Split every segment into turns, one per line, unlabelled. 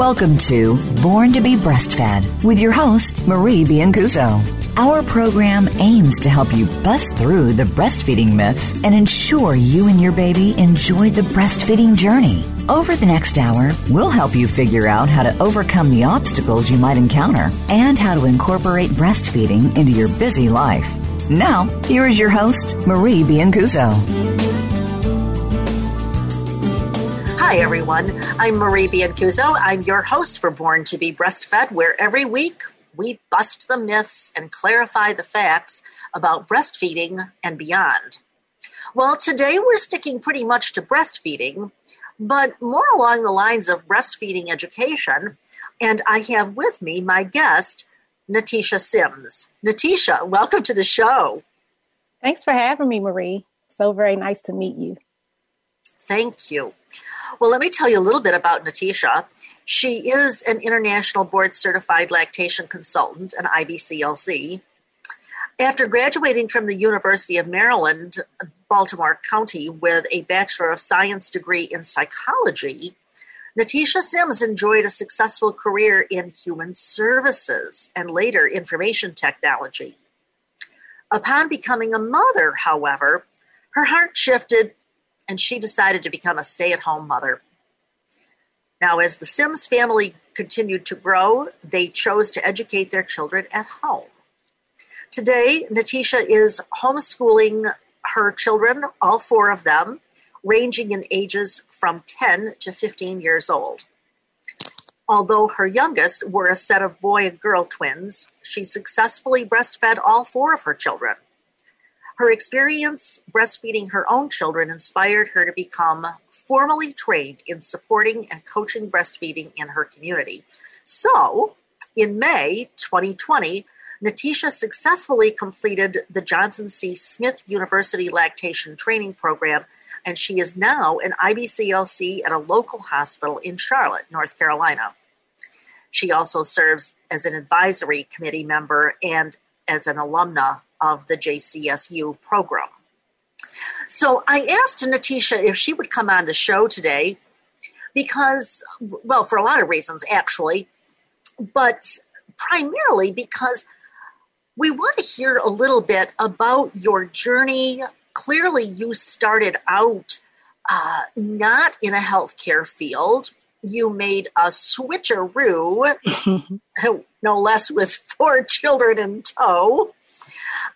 Welcome to Born to be Breastfed with your host, Marie Biancuzzo. Our program aims to help you bust through the breastfeeding myths and ensure you and your baby enjoy the breastfeeding journey. Over the next hour, we'll help you figure out how to overcome the obstacles you might encounter and how to incorporate breastfeeding into your busy life. Now, here is your host, Marie Biancuzzo.
Hi, everyone. I'm Marie Biancuzzo. I'm your host for Born to be Breastfed, where every week we bust the myths and clarify the facts about breastfeeding and beyond. Well, today we're sticking pretty much to breastfeeding, but more along the lines of breastfeeding education. And I have with me my guest, Natisha Simms. Natisha, welcome to the show.
Thanks for having me, Marie. So very nice to meet you.
Thank you. Well, let me tell you a little bit about Natisha. She is an international board certified lactation consultant, an IBCLC. After graduating from the University of Maryland, Baltimore County, with a Bachelor of Science degree in psychology, Natisha Simms enjoyed a successful career in human services and later information technology. Upon becoming a mother, however, her heart shifted and she decided to become a stay at home mother. Now, as the Simms family continued to grow, they chose to educate their children at home. Today, Natisha is homeschooling her children, all four of them, ranging in ages from 10 to 15 years old. Although her youngest were a set of boy and girl twins, she successfully breastfed all four of her children. Her experience breastfeeding her own children inspired her to become formally trained in supporting and coaching breastfeeding in her community. So, in May 2020, Natisha successfully completed the Johnson C. Smith University Lactation Training Program, and she is now an IBCLC at a local hospital in Charlotte, North Carolina. She also serves as an advisory committee member and as an alumna of the JCSU program. So I asked Natisha if she would come on the show today because, well, for a lot of reasons, actually, but primarily because we want to hear a little bit about your journey. Clearly, you started out uh, not in a healthcare field. You made a switcheroo, no less with four children in tow.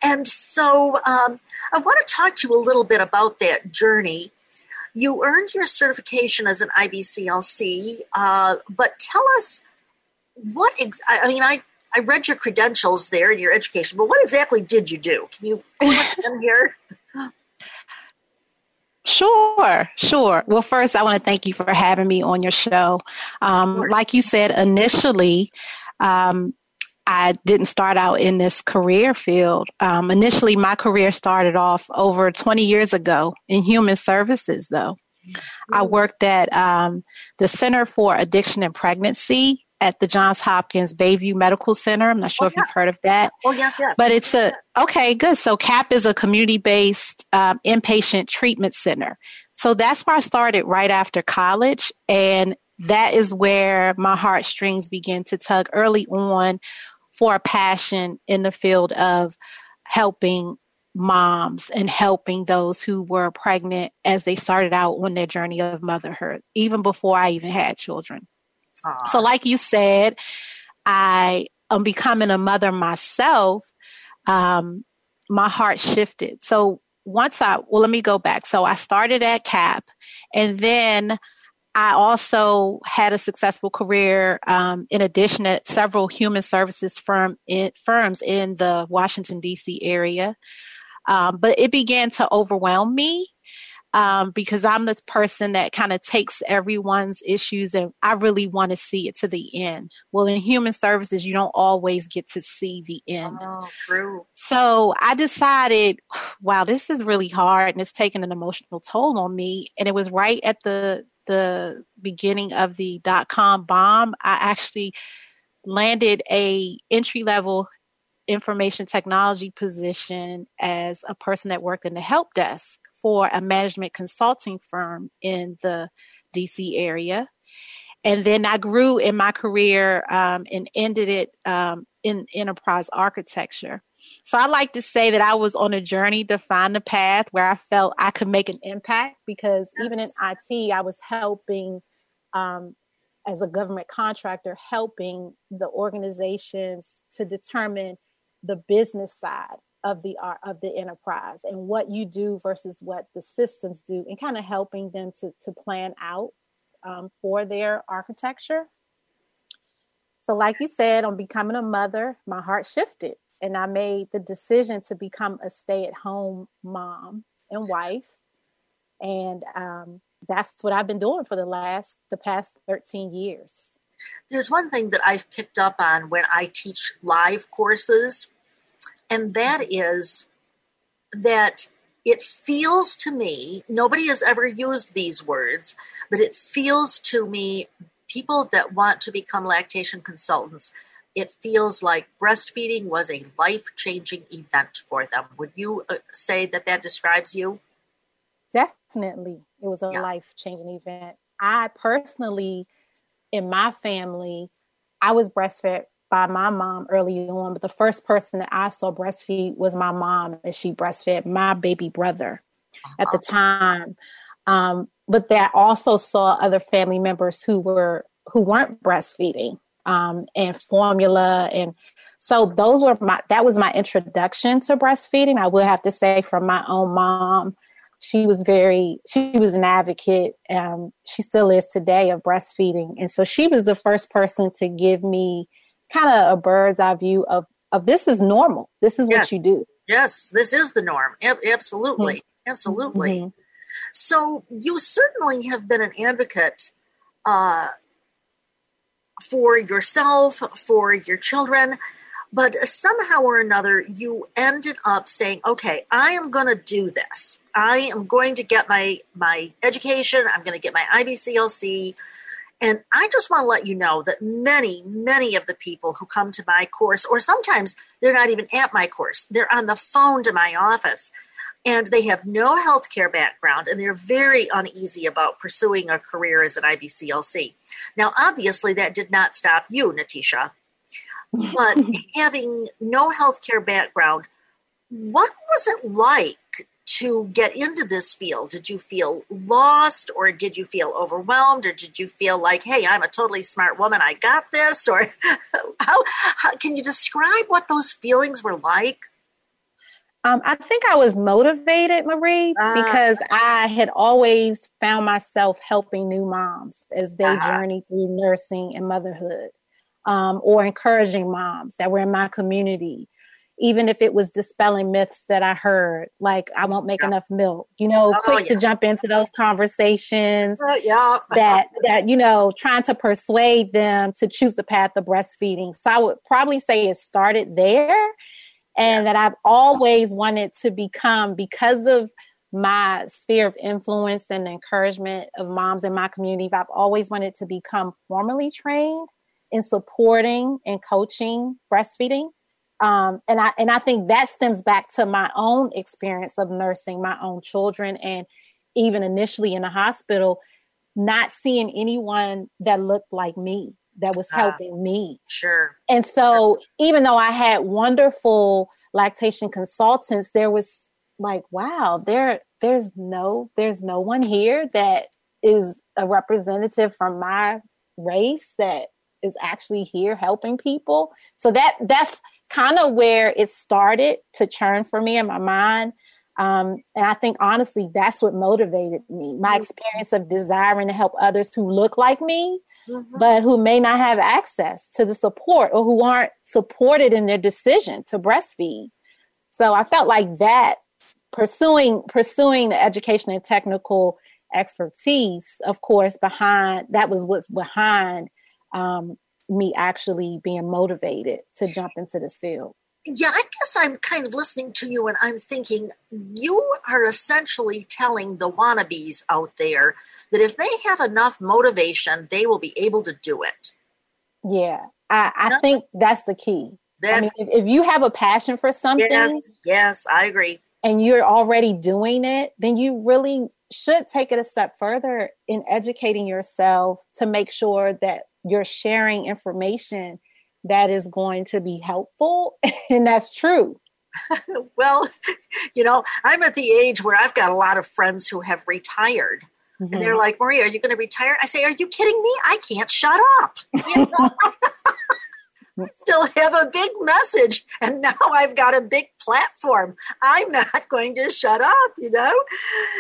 And so um, I want to talk to you a little bit about that journey. You earned your certification as an IBCLC, uh, but tell us what, ex- I mean, I, I read your credentials there and your education, but what exactly did you do? Can you put them here?
Sure, sure. Well, first, I want to thank you for having me on your show. Um, like you said initially, um, I didn't start out in this career field. Um, initially, my career started off over 20 years ago in human services, though. Mm-hmm. I worked at um, the Center for Addiction and Pregnancy at the Johns Hopkins Bayview Medical Center. I'm not sure oh, if yeah. you've heard of that.
Oh, yes, yes.
But it's a, okay, good. So CAP is a community based um, inpatient treatment center. So that's where I started right after college. And that is where my heartstrings began to tug early on for a passion in the field of helping moms and helping those who were pregnant as they started out on their journey of motherhood, even before I even had children. Aww. So, like you said, I am becoming a mother myself. Um, my heart shifted. So once I, well, let me go back. So I started at CAP and then I also had a successful career um, in addition at several human services firm in, firms in the Washington, D.C. area. Um, but it began to overwhelm me um, because I'm the person that kind of takes everyone's issues and I really want to see it to the end. Well, in human services, you don't always get to see the end.
Oh, true.
So I decided, wow, this is really hard and it's taken an emotional toll on me. And it was right at the the beginning of the dot com bomb, I actually landed a entry level information technology position as a person that worked in the help desk for a management consulting firm in the DC area. and then I grew in my career um, and ended it um, in enterprise architecture. So I like to say that I was on a journey to find the path where I felt I could make an impact because yes. even in IT, I was helping um, as a government contractor, helping the organizations to determine the business side of the art of the enterprise and what you do versus what the systems do, and kind of helping them to to plan out um, for their architecture. So, like you said, on becoming a mother, my heart shifted and I made the decision to become a stay at home mom and wife. And um, that's what I've been doing for the last, the past 13 years.
There's one thing that I've picked up on when I teach live courses, and that is that it feels to me, nobody has ever used these words, but it feels to me people that want to become lactation consultants, it feels like breastfeeding was a life changing event for them. Would you uh, say that that describes you?
Definitely. It was a yeah. life changing event. I personally, in my family, I was breastfed by my mom early on, but the first person that I saw breastfeed was my mom, and she breastfed my baby brother at the time. Um, but that also saw other family members who were who weren't breastfeeding um, and formula and so those were my that was my introduction to breastfeeding. I would have to say from my own mom she was very she was an advocate um, she still is today of breastfeeding. And so she was the first person to give me kind of a bird's eye view of of this is normal. This is yes. what you do.
Yes this is the norm. Absolutely. Mm-hmm. absolutely. Mm-hmm. so you certainly have been an advocate uh, for yourself for your children but somehow or another you ended up saying okay i am going to do this. I am going to get my my education. I'm going to get my ibclc and i just want to let you know that many many of the people who come to my course or sometimes they're not even at my course they're on the phone to my office and they have no healthcare background and they're very uneasy about pursuing a career as an IBCLC. Now, obviously, that did not stop you, Natisha, but having no healthcare background, what was it like to get into this field? Did you feel lost or did you feel overwhelmed or did you feel like, hey, I'm a totally smart woman, I got this? Or how, how can you describe what those feelings were like?
Um, I think I was motivated, Marie, uh, because I had always found myself helping new moms as they uh, journey through nursing and motherhood, um, or encouraging moms that were in my community, even if it was dispelling myths that I heard, like I won't make yeah. enough milk. You know, oh, quick yeah. to jump into those conversations.
Uh, yeah.
that that you know, trying to persuade them to choose the path of breastfeeding. So I would probably say it started there and that I've always wanted to become because of my sphere of influence and encouragement of moms in my community. I've always wanted to become formally trained in supporting and coaching breastfeeding. Um, and I and I think that stems back to my own experience of nursing my own children and even initially in the hospital, not seeing anyone that looked like me that was ah, helping me.
Sure.
And so sure. even though I had wonderful lactation consultants, there was like, wow, there there's no there's no one here that is a representative from my race that is actually here helping people. So that that's kind of where it started to churn for me in my mind. Um, and I think honestly, that's what motivated me. My mm-hmm. experience of desiring to help others who look like me, mm-hmm. but who may not have access to the support or who aren't supported in their decision to breastfeed. So I felt like that pursuing pursuing the education and technical expertise, of course, behind that was what's behind um, me actually being motivated to jump into this field
yeah, I guess I'm kind of listening to you and I'm thinking you are essentially telling the wannabes out there that if they have enough motivation, they will be able to do it.
Yeah, I, I think that's the key. That's, I mean, if, if, you have a passion for something,
yes, I agree.
and you're already doing it, then you really should take it a step further in educating yourself to make sure that you're sharing information that is going to be helpful. and that's true.
well, you know, I'm at the age where I've got a lot of friends who have retired. Mm-hmm. And they're mm-hmm. like, Maria, are you going to retire? I say, Are you kidding me? I can't shut up. You know? still have a big message and now I've got a big platform. I'm not going to shut up, you know?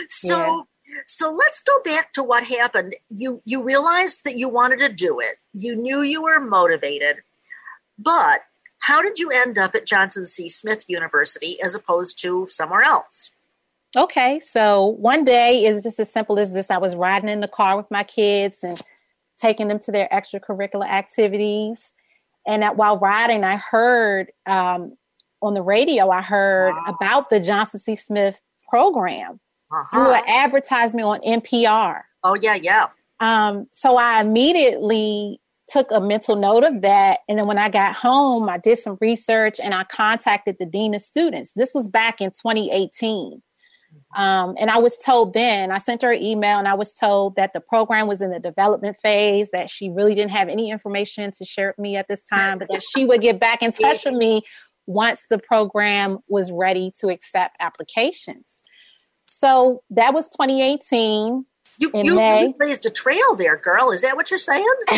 So yeah. so let's go back to what happened. You you realized that you wanted to do it. You knew you were motivated. But how did you end up at Johnson C. Smith University as opposed to somewhere else?
Okay, so one day is just as simple as this. I was riding in the car with my kids and taking them to their extracurricular activities and that while riding, I heard um, on the radio, I heard wow. about the Johnson C. Smith program uh-huh. through an advertisement on NPR.
Oh, yeah, yeah.
Um, so I immediately took a mental note of that. And then when I got home, I did some research and I contacted the Dean of Students. This was back in 2018. Um, and I was told then, I sent her an email and I was told that the program was in the development phase, that she really didn't have any information to share with me at this time, but that she would get back in touch with me once the program was ready to accept applications. So that was 2018.
You, you, you blazed a trail there, girl. Is that what you're saying?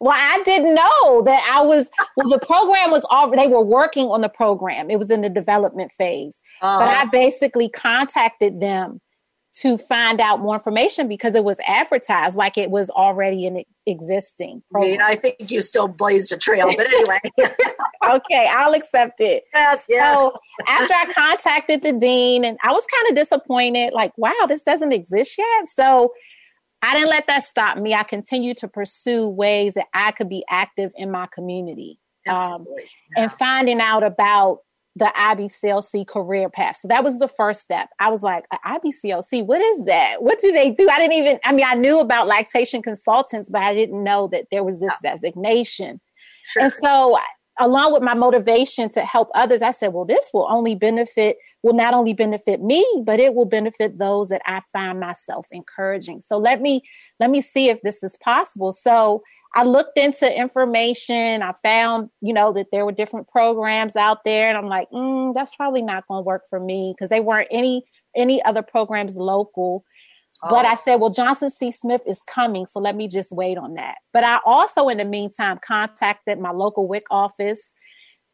well, I didn't know that I was. Well, the program was all. They were working on the program. It was in the development phase. Uh-huh. But I basically contacted them to find out more information because it was advertised like it was already an existing
program. I, mean, I think you still blazed a trail, but anyway.
okay, I'll accept it.
Yes, yeah.
So after I contacted the dean, and I was kind of disappointed, like, wow, this doesn't exist yet. So I didn't let that stop me. I continued to pursue ways that I could be active in my community. Um, yeah. And finding out about the IBCLC career path. So that was the first step. I was like, IBCLC, what is that? What do they do? I didn't even, I mean, I knew about lactation consultants, but I didn't know that there was this oh. designation. Sure. And so, along with my motivation to help others, I said, well, this will only benefit, will not only benefit me, but it will benefit those that I find myself encouraging. So let me, let me see if this is possible. So I looked into information. I found, you know, that there were different programs out there, and I'm like, mm, that's probably not going to work for me because they weren't any any other programs local. Oh. But I said, well, Johnson C. Smith is coming, so let me just wait on that. But I also, in the meantime, contacted my local WIC office.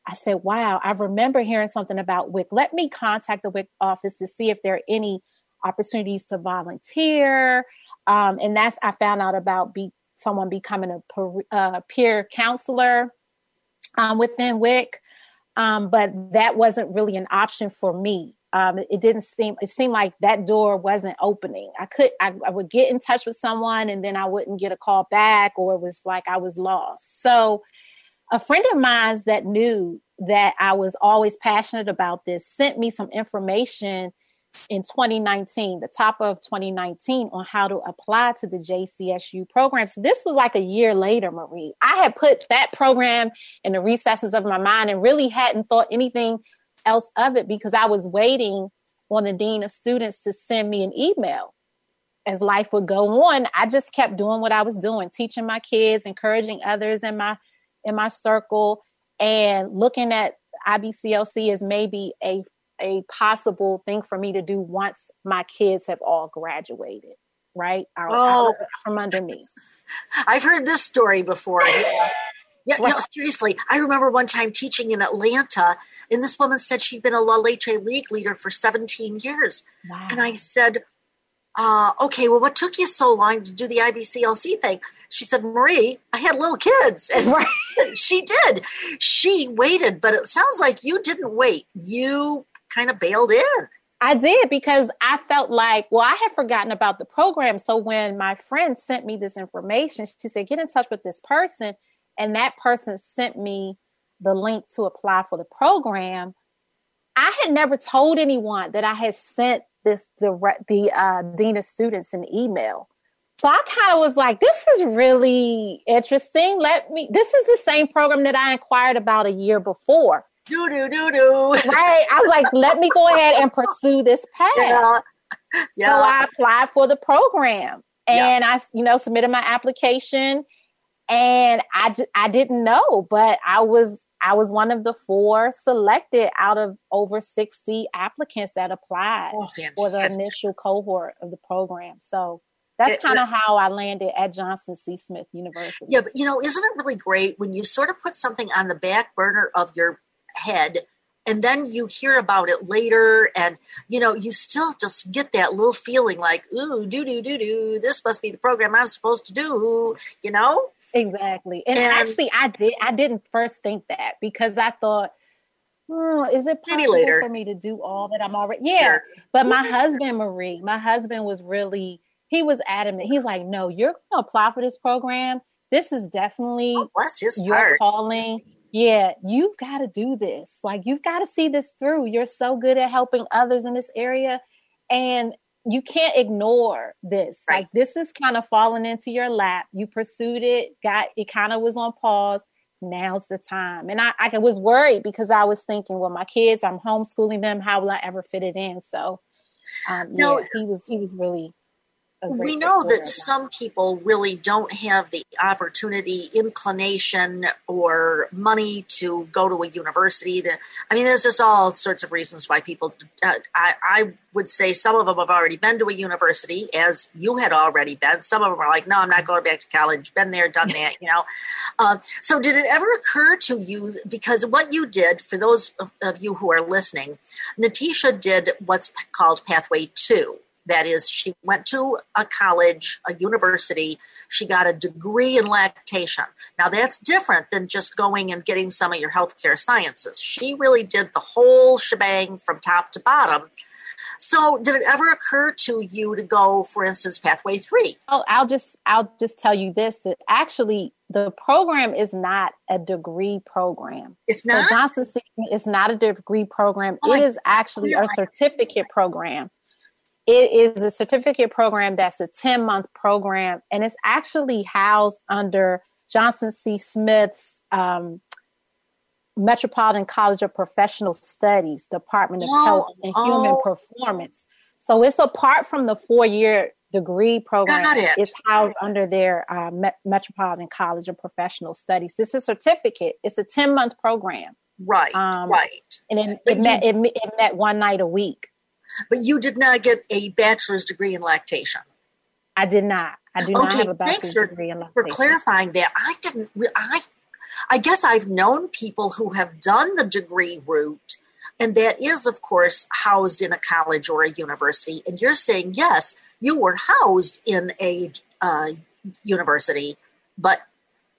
I said, wow, I remember hearing something about WIC. Let me contact the WIC office to see if there are any opportunities to volunteer. Um, and that's I found out about be, someone becoming a per, uh, peer counselor um, within WIC, um, but that wasn't really an option for me. Um, it, didn't seem it seemed like that door wasn't opening. I could I, I, would get in touch with someone and then I wouldn't get a call back, or it was like I was lost. So, a friend of mine that knew that I was always passionate about this sent me some information in 2019, the top of 2019, on how to apply to the JCSU program. So this was like a year later, Marie. I had put that program in the recesses of my mind and really hadn't thought anything else of it because I was waiting on the dean of students to send me an email. As life would go on, I just kept doing what I was doing, teaching my kids, encouraging others in my in my circle, and looking at IBCLC as maybe a a possible thing for me to do once my kids have all graduated, right? Oh. from under me.
I've heard this story before. Yeah. Yeah, no, seriously. I remember one time teaching in Atlanta, and this woman said she'd been a La Leche League leader for 17 years. Wow. And I said, uh, okay, well, what took you so long to do the IBCLC thing? She said, Marie, I had little kids. And right. she did. She waited, but it sounds like you didn't wait. You kind of bailed in.
I did because I felt like, well, I had forgotten about the program. So when my friend sent me this information, she said, get in touch with this person. And that person sent me the link to apply for the program. I had never told anyone that I had sent this direct the uh, dean of students an email. So I kind of was like, this is really interesting. Let me, this is the same program that I inquired about a year before.
Do do do do.
Right. I was like, let me go ahead and pursue this path. Yeah. yeah. So I applied for the program and yeah. I, you know, submitted my application and I just, I didn't know, but I was I was one of the four selected out of over 60 applicants that applied oh, for the initial cohort of the program. So that's kind of how I landed at Johnson C. Smith University.
Yeah, but you know, isn't it really great when you sort of put something on the back burner of your head and then you hear about it later and you know you still just get that little feeling like ooh do do do do this must be the program i'm supposed to do you know?
Exactly. And, and actually i did i didn't first think that because i thought oh, is it possible for me to do all that i'm already yeah sure. but my mm-hmm. husband marie my husband was really he was adamant. He's like no you're gonna apply for this program. This is definitely oh,
bless his
your
heart.
calling yeah, you've got to do this. Like, you've got to see this through. You're so good at helping others in this area. And you can't ignore this. Right. Like, this is kind of falling into your lap. You pursued it, got it kind of was on pause. Now's the time. And I, I was worried because I was thinking, well, my kids, I'm homeschooling them. How will I ever fit it in? So, um, no, yeah, he was he was really
we know that some people really don't have the opportunity, inclination, or money to go to a university. To, I mean, there's just all sorts of reasons why people. Uh, I, I would say some of them have already been to a university, as you had already been. Some of them are like, no, I'm not going back to college. Been there, done that. You know. Uh, so, did it ever occur to you? Because what you did, for those of, of you who are listening, Natisha did what's called Pathway Two that is, she went to a college, a university. She got a degree in lactation. Now, that's different than just going and getting some of your healthcare sciences. She really did the whole shebang from top to bottom. So, did it ever occur to you to go, for instance, Pathway Three?
Oh, I'll just I'll just tell you this: that actually the program is not a degree program.
It's not.
So Johnson is not a degree program. Oh, it is actually a certificate program. It is a certificate program that's a 10 month program, and it's actually housed under Johnson C. Smith's um, Metropolitan College of Professional Studies, Department of oh, Health and oh. Human Performance. So it's apart from the four year degree program.
It.
It's housed under their uh, Metropolitan College of Professional Studies. It's a certificate. It's a 10 month program.
Right, um, right.
And it, it met, it, it met one night a week.
But you did not get a bachelor's degree in lactation.
I did not. I do okay, not have a bachelor's for, degree in lactation.
For clarifying that, I didn't. I, I guess I've known people who have done the degree route, and that is, of course, housed in a college or a university. And you're saying yes, you were housed in a uh, university, but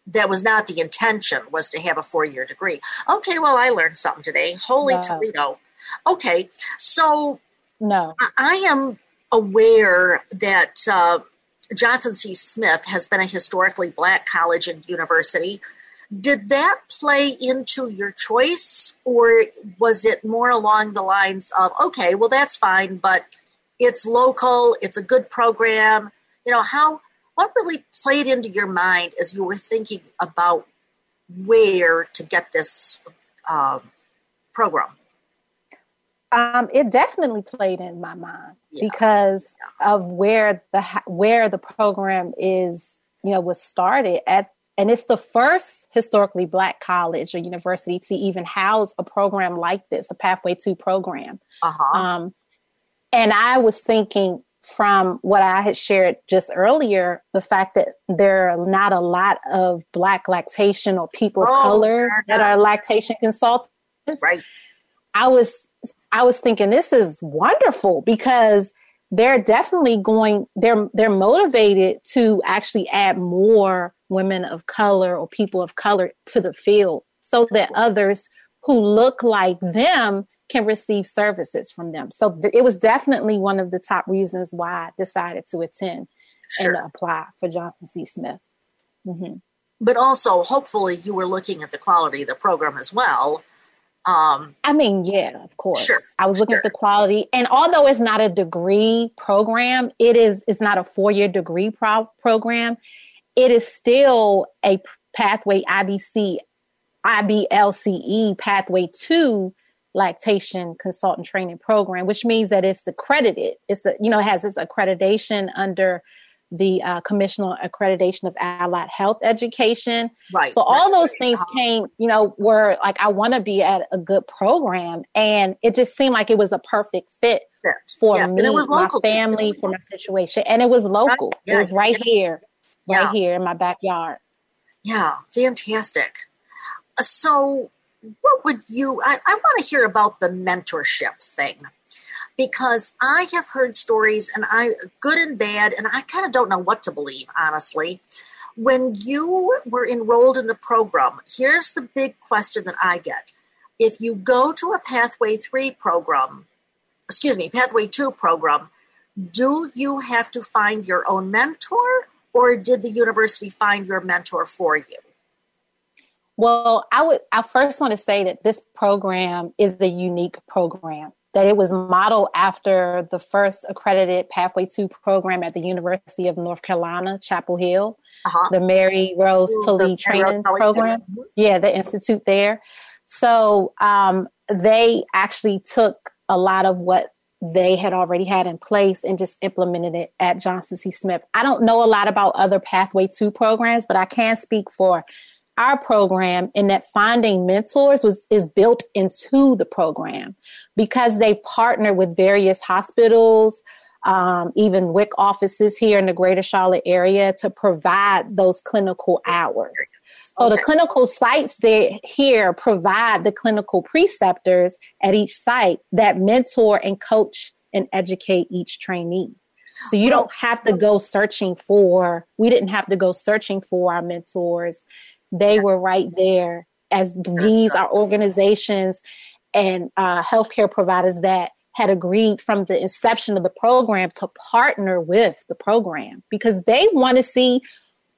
that was not the intention was to have a four-year degree okay well i learned something today holy no. toledo okay so
no.
I am aware that uh, Johnson C. Smith has been a historically black college and university. Did that play into your choice, or was it more along the lines of, okay, well, that's fine, but it's local, it's a good program? You know, how, what really played into your mind as you were thinking about where to get this uh, program?
Um, it definitely played in my mind yeah. because of where the where the program is, you know, was started at, and it's the first historically black college or university to even house a program like this, a Pathway Two program.
Uh-huh.
Um, and I was thinking from what I had shared just earlier, the fact that there are not a lot of black lactation or people of oh, color that are lactation consultants.
Right.
I was I was thinking this is wonderful because they're definitely going they're they're motivated to actually add more women of color or people of color to the field so that others who look like them can receive services from them. So th- it was definitely one of the top reasons why I decided to attend sure. and apply for Johnson C. Smith.
Mm-hmm. But also, hopefully, you were looking at the quality of the program as well um,
I mean, yeah, of course.
Sure,
I was looking
sure.
at the quality, and although it's not a degree program, it is. It's not a four year degree pro- program. It is still a pathway IBC IBLCE Pathway 2 lactation consultant training program, which means that it's accredited. It's a, you know, it has its accreditation under the uh, Commission on Accreditation of Allied Health Education.
Right.
So all
right.
those things came, you know, were like I want to be at a good program, and it just seemed like it was a perfect fit for
Yes, and
me,
it was
my family, for my situation, and it was local.
Yeah,
it was right
yeah.
here, right
Yeah.
here in my backyard.
Yeah, fantastic. So, what would you? I, I want to hear about the mentorship thing because I have heard stories, and I good and bad, and I kind of don't know what to believe, honestly. When you were enrolled in the program, here's the big question that I get: If you go to a Pathway Three program, excuse me, Pathway Two program, do you have to find your own mentor, or did the university find your mentor for you?
Well, I would I first want to say that this program is a unique program. That it was modeled after the first accredited Pathway 2 program at the University of North Carolina, Chapel Hill,
Uh-huh.
the Mary Rose Tully training program.
program.
Yeah, the institute there. So um, they actually took a lot of what they had already had in place and just implemented it at Johnson C. Smith. I don't know a lot about other Pathway 2 programs, but I can speak for our program in that finding mentors was is built into the program because they partner with various hospitals um, even WIC offices here in the greater Charlotte area to provide those clinical hours. So the clinical sites there here provide the clinical preceptors at each site that mentor and coach and educate each trainee. So you don't have to go searching for, we didn't have to go searching for our mentors. They were right there as these are organizations and uh, healthcare providers that had agreed from the inception of the program to partner with the program because they want to see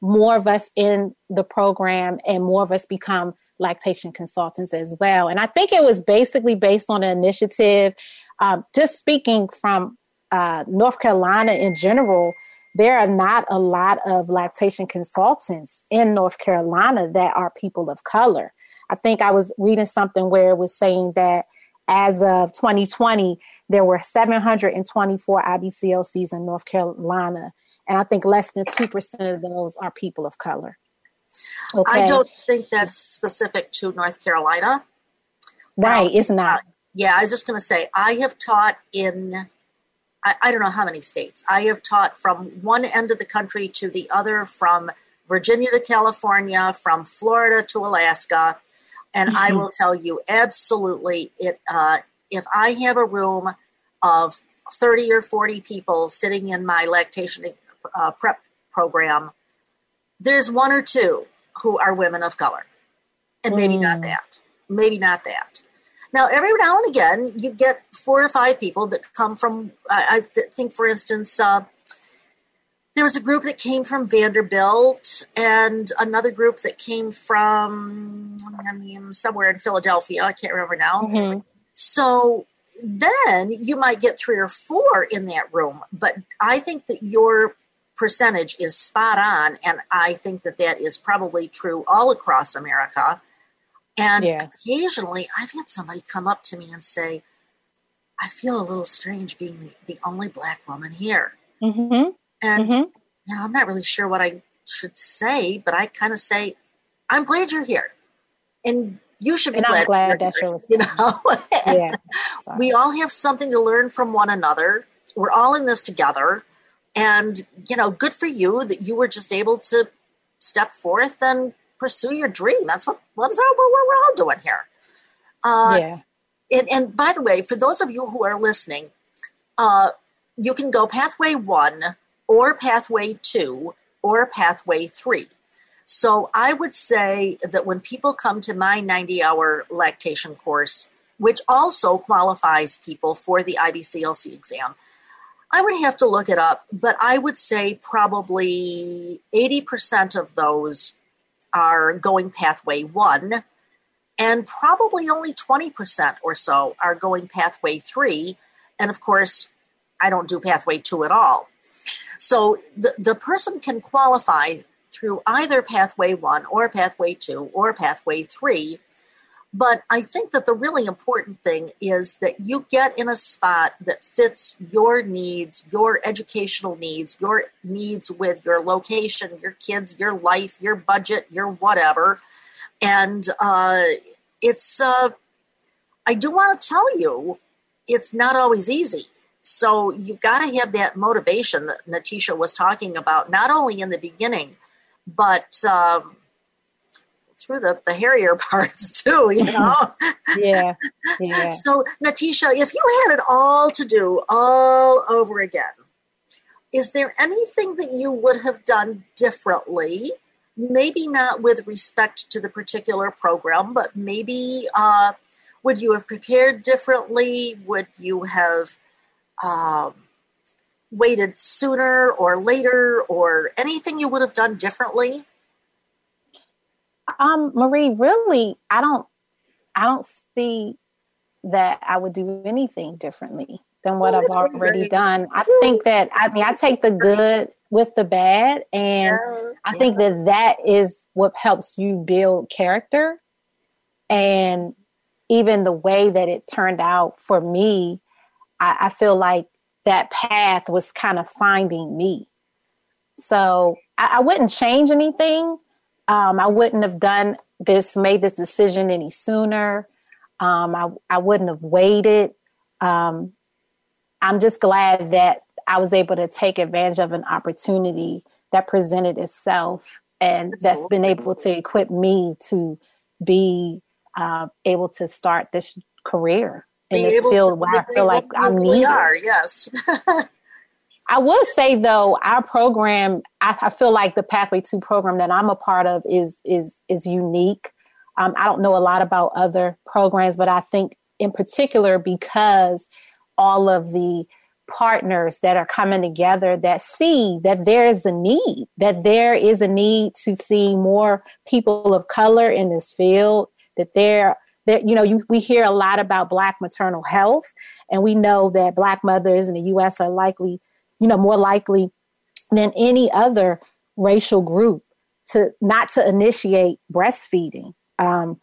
more of us in the program and more of us become lactation consultants as well. And I think it was basically based on an initiative, um, just speaking from uh, North Carolina in general, there are not a lot of lactation consultants in North Carolina that are people of color. I think I was reading something where it was saying that as of 2020, there were 724 IBCLCs in North Carolina, and I think less than 2% of those are people of color. Okay.
I don't think that's specific to North Carolina.
right, it's not.
Uh, yeah, I was just going to say, I have taught in, I, I don't know how many states. I have taught from one end of the country to the other, from Virginia to California, from Florida to Alaska. And I
Mhm.
will tell you, absolutely, it. Uh, if I have a room of 30 or 40 people sitting in my lactation uh, prep program, there's one or two who are women of color. And maybe not
Mm.
that. Maybe not that. Now, every now and again, you get four or five people that come from, I, I th- think, for instance, uh, there was a group that came from Vanderbilt and another group that came from I mean, somewhere in Philadelphia. I can't remember now.
Mhm.
So then you might get three or four in that room. But I think that your percentage is spot on. And I think that that is probably true all across America. And
Yeah.
occasionally I've had somebody come up to me and say, I feel a little strange being the, the only black woman here.
Mhm.
And,
Mhm.
you know, I'm not really sure what I should say, but I kind of say, I'm glad you're here. And you should be
And I'm
glad,
glad
you're
that
here, you know.
Yeah. Sorry.
we all have something to learn from one another. We're all in this together. And, you know, good for you that you were just able to step forth and pursue your dream. That's what, what is what we're all doing here. Uh,
yeah.
and, and by the way, for those of you who are listening, uh, you can go pathway one or pathway two or pathway three. So I would say that when people come to my 90 hour lactation course, which also qualifies people for the IBCLC exam, I would have to look it up, but I would say probably 80% of those are going pathway one, and probably only 20% or so are going pathway three. And of course, I don't do pathway two at all. So the, the person can qualify through either pathway one or pathway two or pathway three. But I think that the really important thing is that you get in a spot that fits your needs, your educational needs, your needs with your location, your kids, your life, your budget, your whatever. And uh, it's, uh, I do want to tell you, it's not always easy. So you've got to have that motivation that Natisha was talking about, not only in the beginning, but um, through the, the hairier parts too, you know?
yeah, yeah.
So, Natisha, if you had it all to do all over again, is there anything that you would have done differently? Maybe not with respect to the particular program, but maybe uh, would you have prepared differently? Would you have um, waited sooner or later, or anything you would have done differently?
Um, Marie, really, I don't, I don't see that I would do anything differently than what oh, I've already done. I think that I mean I take the good with the bad, and yeah, I think that that is what helps you build character, and even the way that it turned out for me, I, I feel like that path was kind of finding me. So I, I wouldn't change anything um, I wouldn't have done this, made this decision any sooner. Um, I, I wouldn't have waited. Um, I'm just glad that I was able to take advantage of an opportunity that presented itself and that's been able to equip me to be uh, able to start this career in this field where I feel like I'm needed.
Are, yes.
I would say though, our program, I, I, feel like the Pathway Two program that I'm a part of is is is unique. Um, I don't know a lot about other programs, but I think in particular because all of the partners that are coming together that see that there is a need, that there is a need to see more people of color in this field, that there that you know you, we hear a lot about black maternal health and we know that black mothers in the US are likely you know, more likely than any other racial group to not to initiate breastfeeding um,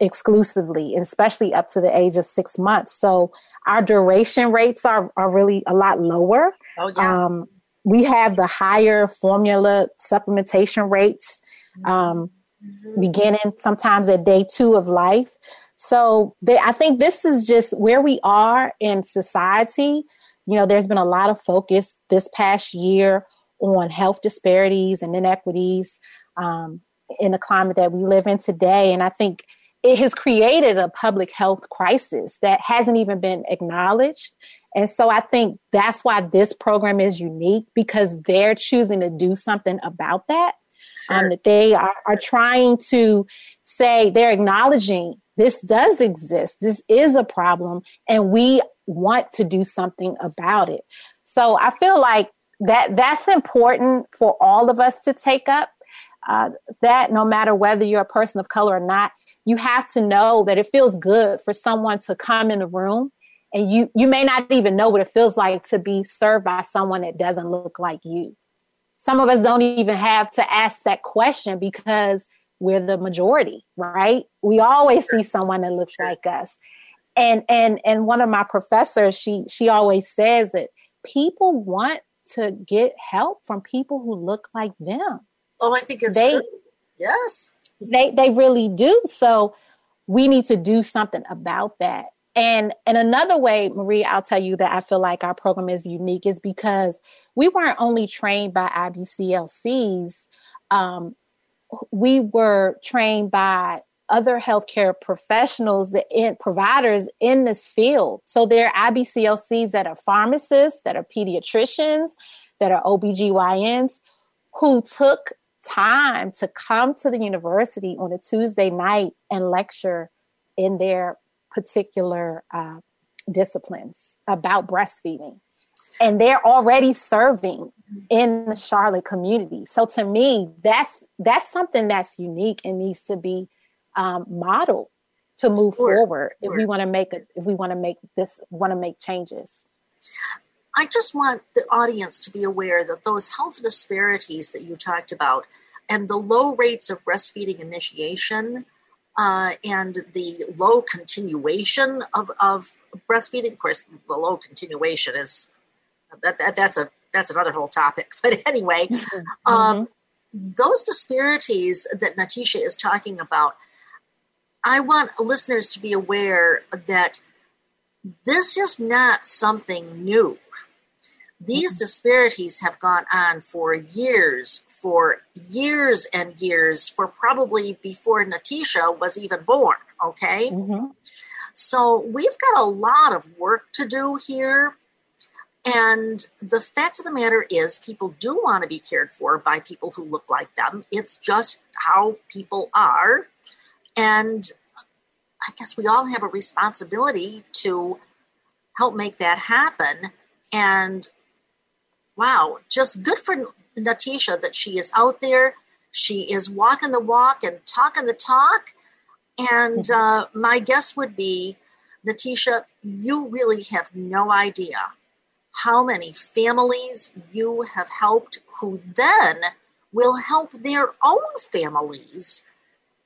exclusively, especially up to the age of six months. So our duration rates are, are really a lot lower.
Oh, yeah.
Um, we have the higher formula supplementation rates um, mm-hmm. beginning sometimes at day two of life. So they, I think this is just where we are in society you know, there's been a lot of focus this past year on health disparities and inequities um, in the climate that we live in today. And I think it has created a public health crisis that hasn't even been acknowledged. And so I think that's why this program is unique because they're choosing to do something about that. Um, sure. Um, that they are, are trying to say they're acknowledging this does exist. This is a problem, and we want to do something about it. So I feel like that that's important for all of us to take up. Uh, that no matter whether you're a person of color or not, you have to know that it feels good for someone to come in the room and you you may not even know what it feels like to be served by someone that doesn't look like you. Some of us don't even have to ask that question because we're the majority, right? We always see someone that looks like us. And and and one of my professors she she always says that people want to get help from people who look like them.
Oh i think it's they, true. Yes.
They they really do. So we need to do something about that. And and another way marie i'll tell you that i feel like our program is unique is because we weren't only trained by ibclcs um, we were trained by other healthcare professionals the in, providers in this field. So there are IBCLCs that are pharmacists, that are pediatricians, that are OBGYNs who took time to come to the university on a Tuesday night and lecture in their particular uh, disciplines about breastfeeding. And they're already serving in the Charlotte community. So to me, that's that's something that's unique and needs to be um, model to move sure. forward if we want to make it if we want to make this want to make changes
i just want the audience to be aware that those health disparities that you talked about and the low rates of breastfeeding initiation uh, and the low continuation of, of breastfeeding. Of course, the low continuation is that, that that's a that's another whole topic. But anyway, mm-hmm. um, those disparities that Natisha is talking about, I want listeners to be aware that this is not something new. These mm-hmm. disparities have gone on for years, for years and years, for probably before Natisha was even born. Okay. Mm-hmm. So we've got a lot of work to do here. And the fact of the matter is, people do want to be cared for by people who look like them. It's just how people are. And I guess we all have a responsibility to help make that happen. And wow, just good for Natisha that she is out there. She is walking the walk and talking the talk. And mm-hmm. uh, my guess would be, Natisha, you really have no idea how many families you have helped who then will help their own families.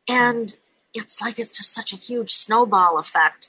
And it's like it's just such a huge snowball effect.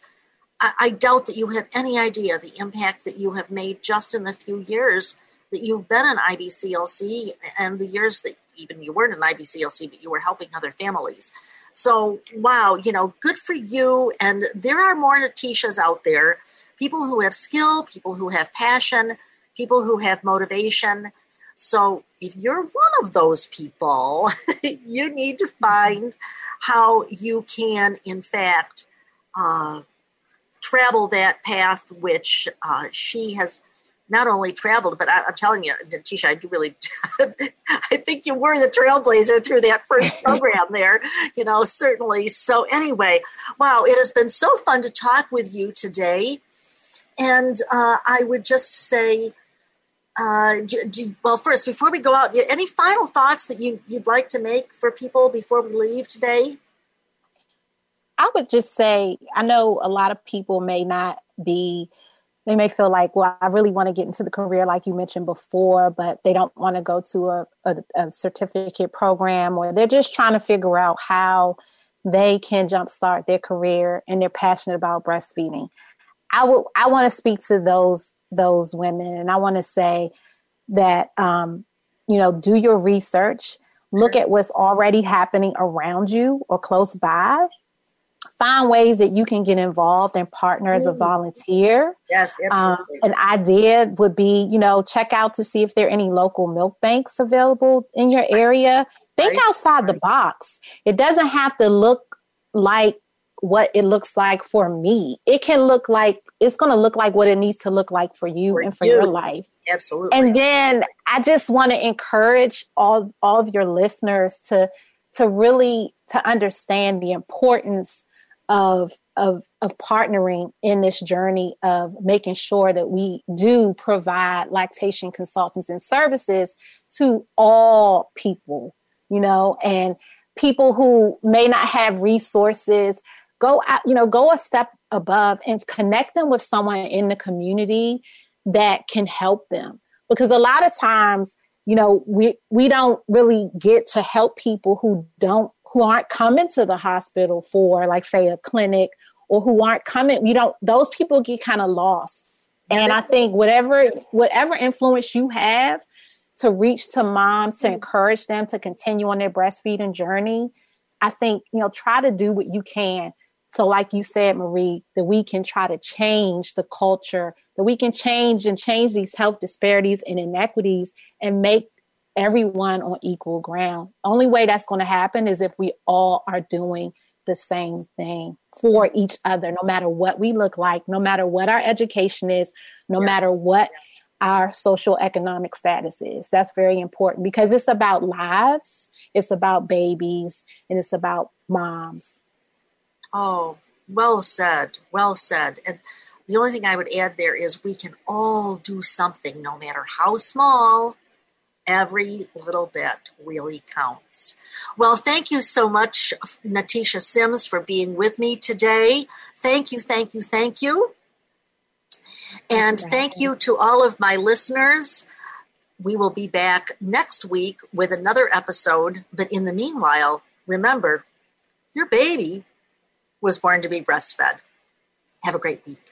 I, I, doubt that you have any idea the impact that you have made just in the few years that you've been in IBCLC and the years that even you weren't in IBCLC, but you were helping other families. So, wow, you know, good for you. And there are more Natishas out there people who have skill, people who have passion, people who have motivation. So, if you're one of those people, you need to find how you can, in fact, uh, travel that path which uh, she has not only traveled, but I, am telling you, Tisha, I do really, I think you were the trailblazer through that first program there, you know, certainly. So, anyway, wow, it has been so fun to talk with you today. And uh, I would just say, uh, do, do, well, first, before we go out, any final thoughts that you, you'd like to make for people before we leave today?
I would just say, I know a lot of people may not be they may feel like, well, I really want to get into the career, like you mentioned before, but they don't want to go to a, a, a certificate program, or they're just trying to figure out how they can jumpstart their career and they're passionate about breastfeeding. I would I want to speak to those those women, and I want to say that um, you know do your research, look at what's already happening around you or close by, find ways that you can get involved and partner as a mm. volunteer.
Yes, absolutely.
Um, an idea would be, you know, check out to see if there are any local milk banks available in your area. Think right. outside right. the box. It doesn't have to look like what it looks like for me. It can look like it's going to look like what it needs to look like for you for and for you. your life.
Absolutely.
And then I just want to encourage all all of your listeners to to really to understand the importance of of of partnering in this journey of making sure that we do provide lactation consultants and services to all people you know and people who may not have resources go out you know go a step above and connect them with someone in the community that can help them. Because a lot of times you know we we don't really get to help people who don't who aren't coming to the hospital for like say a clinic or who aren't coming you don't those people get kind of lost and i think whatever whatever influence you have to reach to moms to mm-hmm. encourage them to continue on their breastfeeding journey i think you know try to do what you can so like you said marie that we can try to change the culture that we can change and change these health disparities and inequities and make everyone on equal ground. Only way that's going to happen is if we all are doing the same thing for each other, no matter what we look like, no matter what our education is, no yeah. matter what our social economic status is. That's very important because it's about lives, it's about babies, and it's about moms.
Oh, well said. Well said. And the only thing I would add there is we can all do something, no matter how small, every little bit really counts. Well, thank you so much, Natisha Simms, for being with me today. Thank you, thank you, thank you. And thank you to all of my listeners. we will be back next week with another episode. But in the meanwhile, remember, your baby was born to be breastfed. Have a great week.